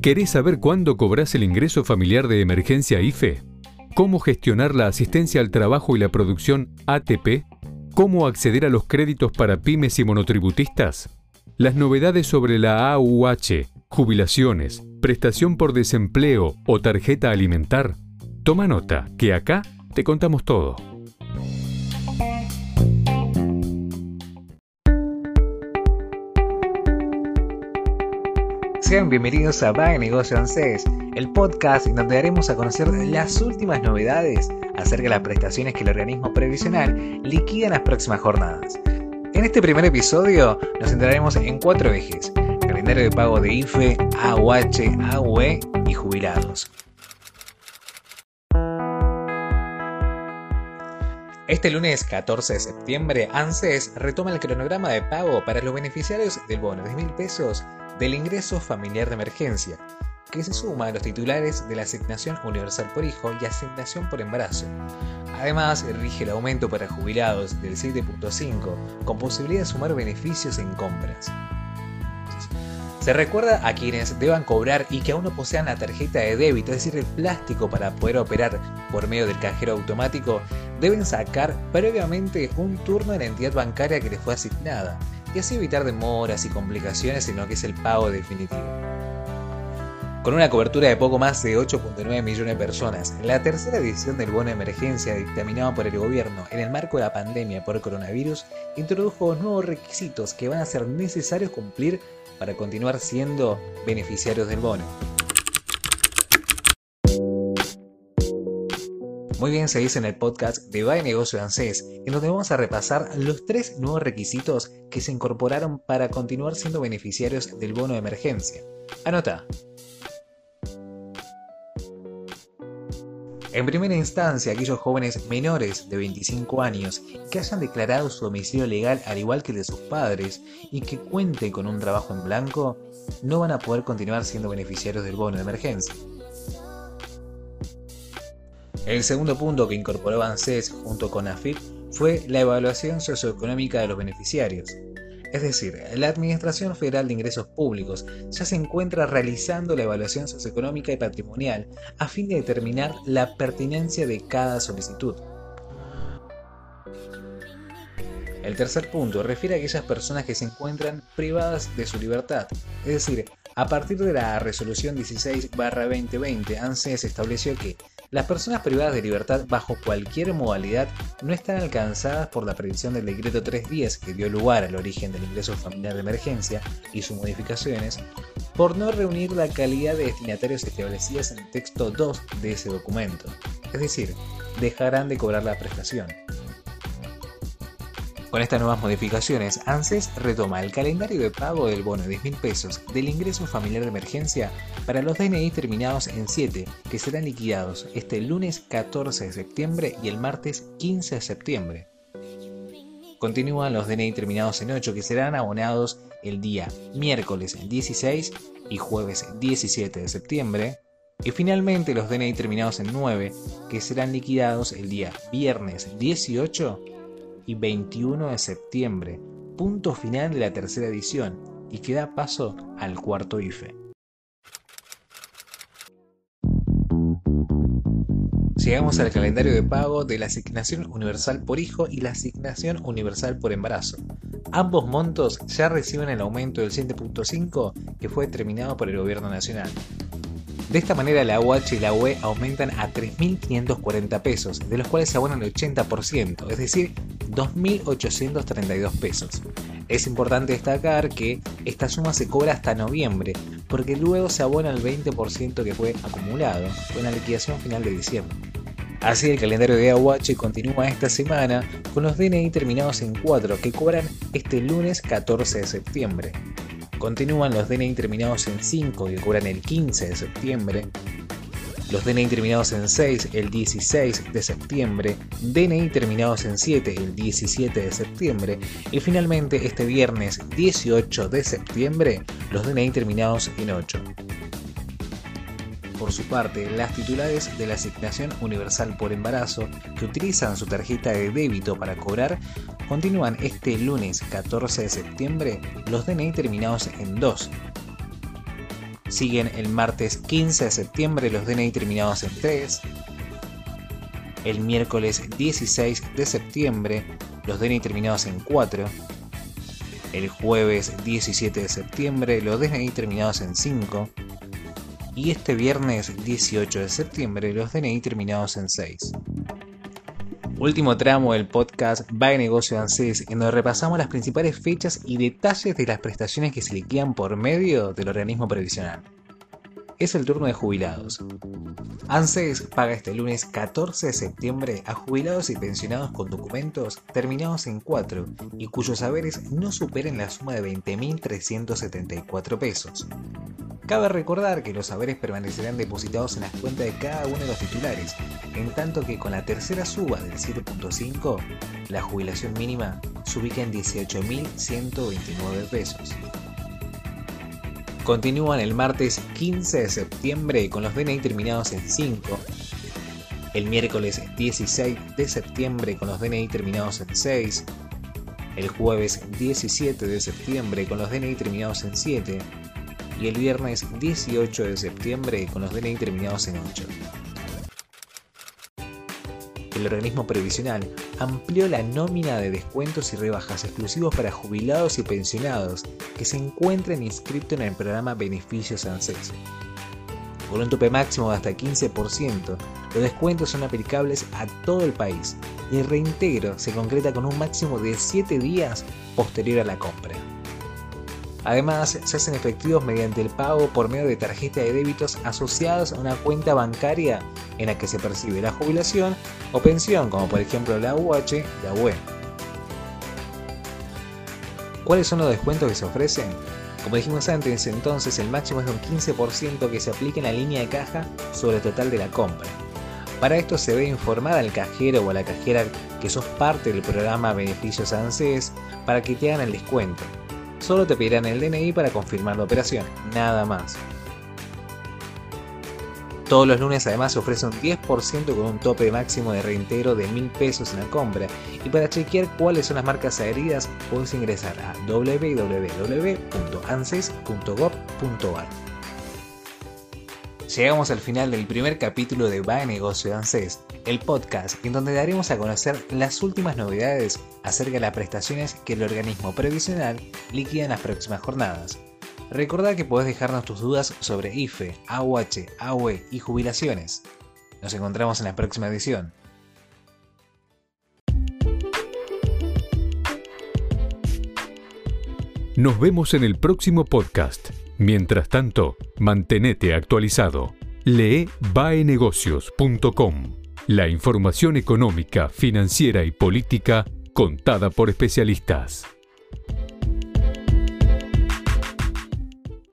¿Querés saber cuándo cobras el ingreso familiar de emergencia IFE? ¿Cómo gestionar la asistencia al trabajo y la producción ATP? ¿Cómo acceder a los créditos para pymes y monotributistas? Las novedades sobre la AUH, jubilaciones, prestación por desempleo o tarjeta alimentar. Toma nota, que acá te contamos todo. Bienvenidos a Va Negocio ANSES, el podcast en donde daremos a conocer las últimas novedades acerca de las prestaciones que el organismo previsional liquida en las próximas jornadas. En este primer episodio nos centraremos en cuatro ejes: calendario de pago de IFE, AUH, AUE y jubilados. Este lunes 14 de septiembre, ANSES retoma el cronograma de pago para los beneficiarios del bono de mil pesos del ingreso familiar de emergencia, que se suma a los titulares de la asignación universal por hijo y asignación por embarazo. Además, rige el aumento para jubilados del 7.5 con posibilidad de sumar beneficios en compras. Se recuerda a quienes deban cobrar y que aún no posean la tarjeta de débito, es decir, el plástico para poder operar por medio del cajero automático, deben sacar previamente un turno en la entidad bancaria que les fue asignada y así evitar demoras y complicaciones en lo que es el pago definitivo. Con una cobertura de poco más de 8.9 millones de personas, la tercera edición del bono de emergencia dictaminado por el gobierno en el marco de la pandemia por coronavirus introdujo nuevos requisitos que van a ser necesarios cumplir para continuar siendo beneficiarios del bono. Muy bien, se dice en el podcast de Buy Negocio ANSES, en donde vamos a repasar los tres nuevos requisitos que se incorporaron para continuar siendo beneficiarios del bono de emergencia. Anota. En primera instancia, aquellos jóvenes menores de 25 años que hayan declarado su domicilio legal al igual que el de sus padres y que cuenten con un trabajo en blanco, no van a poder continuar siendo beneficiarios del bono de emergencia. El segundo punto que incorporó ANSES junto con AFIP fue la evaluación socioeconómica de los beneficiarios. Es decir, la Administración Federal de Ingresos Públicos ya se encuentra realizando la evaluación socioeconómica y patrimonial a fin de determinar la pertinencia de cada solicitud. El tercer punto refiere a aquellas personas que se encuentran privadas de su libertad, es decir, a partir de la resolución 16-2020, ANSES estableció que las personas privadas de libertad bajo cualquier modalidad no están alcanzadas por la previsión del decreto 310 que dio lugar al origen del ingreso familiar de emergencia y sus modificaciones por no reunir la calidad de destinatarios establecidas en el texto 2 de ese documento. Es decir, dejarán de cobrar la prestación. Con estas nuevas modificaciones, ANSES retoma el calendario de pago del bono de 10 mil pesos del ingreso familiar de emergencia para los DNI terminados en 7, que serán liquidados este lunes 14 de septiembre y el martes 15 de septiembre. Continúan los DNI terminados en 8, que serán abonados el día miércoles 16 y jueves 17 de septiembre. Y finalmente los DNI terminados en 9, que serán liquidados el día viernes 18 y 21 de septiembre, punto final de la tercera edición, y que da paso al cuarto IFE. Llegamos al calendario de pago de la asignación universal por hijo y la asignación universal por embarazo. Ambos montos ya reciben el aumento del 7.5 que fue determinado por el gobierno nacional. De esta manera la UH y la UE aumentan a 3.540 pesos, de los cuales se abonan el 80%, es decir, 2.832 pesos. Es importante destacar que esta suma se cobra hasta noviembre, porque luego se abona el 20% que fue acumulado con la liquidación final de diciembre. Así el calendario de AUH continúa esta semana con los DNI terminados en 4 que cobran este lunes 14 de septiembre. Continúan los DNI terminados en 5 que cobran el 15 de septiembre los DNI terminados en 6 el 16 de septiembre, DNI terminados en 7 el 17 de septiembre y finalmente este viernes 18 de septiembre los DNI terminados en 8. Por su parte, las titulares de la asignación universal por embarazo que utilizan su tarjeta de débito para cobrar Continúan este lunes 14 de septiembre los DNI terminados en 2. Siguen el martes 15 de septiembre los DNI terminados en 3. El miércoles 16 de septiembre los DNI terminados en 4. El jueves 17 de septiembre los DNI terminados en 5. Y este viernes 18 de septiembre los DNI terminados en 6. Último tramo del podcast Va de Negocio ANSES, en donde repasamos las principales fechas y detalles de las prestaciones que se liquidan por medio del organismo previsional. Es el turno de jubilados. ANSES paga este lunes 14 de septiembre a jubilados y pensionados con documentos terminados en 4 y cuyos saberes no superen la suma de 20.374 pesos. Cabe recordar que los saberes permanecerán depositados en las cuentas de cada uno de los titulares, en tanto que con la tercera suba del 7.5, la jubilación mínima se ubica en 18.129 pesos. Continúan el martes 15 de septiembre con los DNI terminados en 5, el miércoles 16 de septiembre con los DNI terminados en 6, el jueves 17 de septiembre con los DNI terminados en 7, y el viernes 18 de septiembre con los DNI terminados en 8. El organismo previsional amplió la nómina de descuentos y rebajas exclusivos para jubilados y pensionados que se encuentren inscritos en el programa Beneficios ANSES. Con un tope máximo de hasta 15%, los descuentos son aplicables a todo el país y el reintegro se concreta con un máximo de 7 días posterior a la compra. Además, se hacen efectivos mediante el pago por medio de tarjeta de débitos asociados a una cuenta bancaria en la que se percibe la jubilación o pensión, como por ejemplo la UH y la UE. ¿Cuáles son los descuentos que se ofrecen? Como dijimos antes, entonces el máximo es de un 15% que se aplica en la línea de caja sobre el total de la compra. Para esto se debe informar al cajero o a la cajera que sos parte del programa Beneficios ANSES para que te hagan el descuento. Solo te pedirán el DNI para confirmar la operación, nada más. Todos los lunes además se ofrece un 10% con un tope máximo de reintegro de 1000 pesos en la compra. Y para chequear cuáles son las marcas adheridas, puedes ingresar a www.anses.gov.ar. Llegamos al final del primer capítulo de Va Negocio de ANSES, el podcast en donde daremos a conocer las últimas novedades acerca de las prestaciones que el organismo previsional liquida en las próximas jornadas. Recordad que podés dejarnos tus dudas sobre IFE, AUH, AUE y jubilaciones. Nos encontramos en la próxima edición. Nos vemos en el próximo podcast. Mientras tanto, mantenete actualizado. Lee baenegocios.com. La información económica, financiera y política contada por especialistas.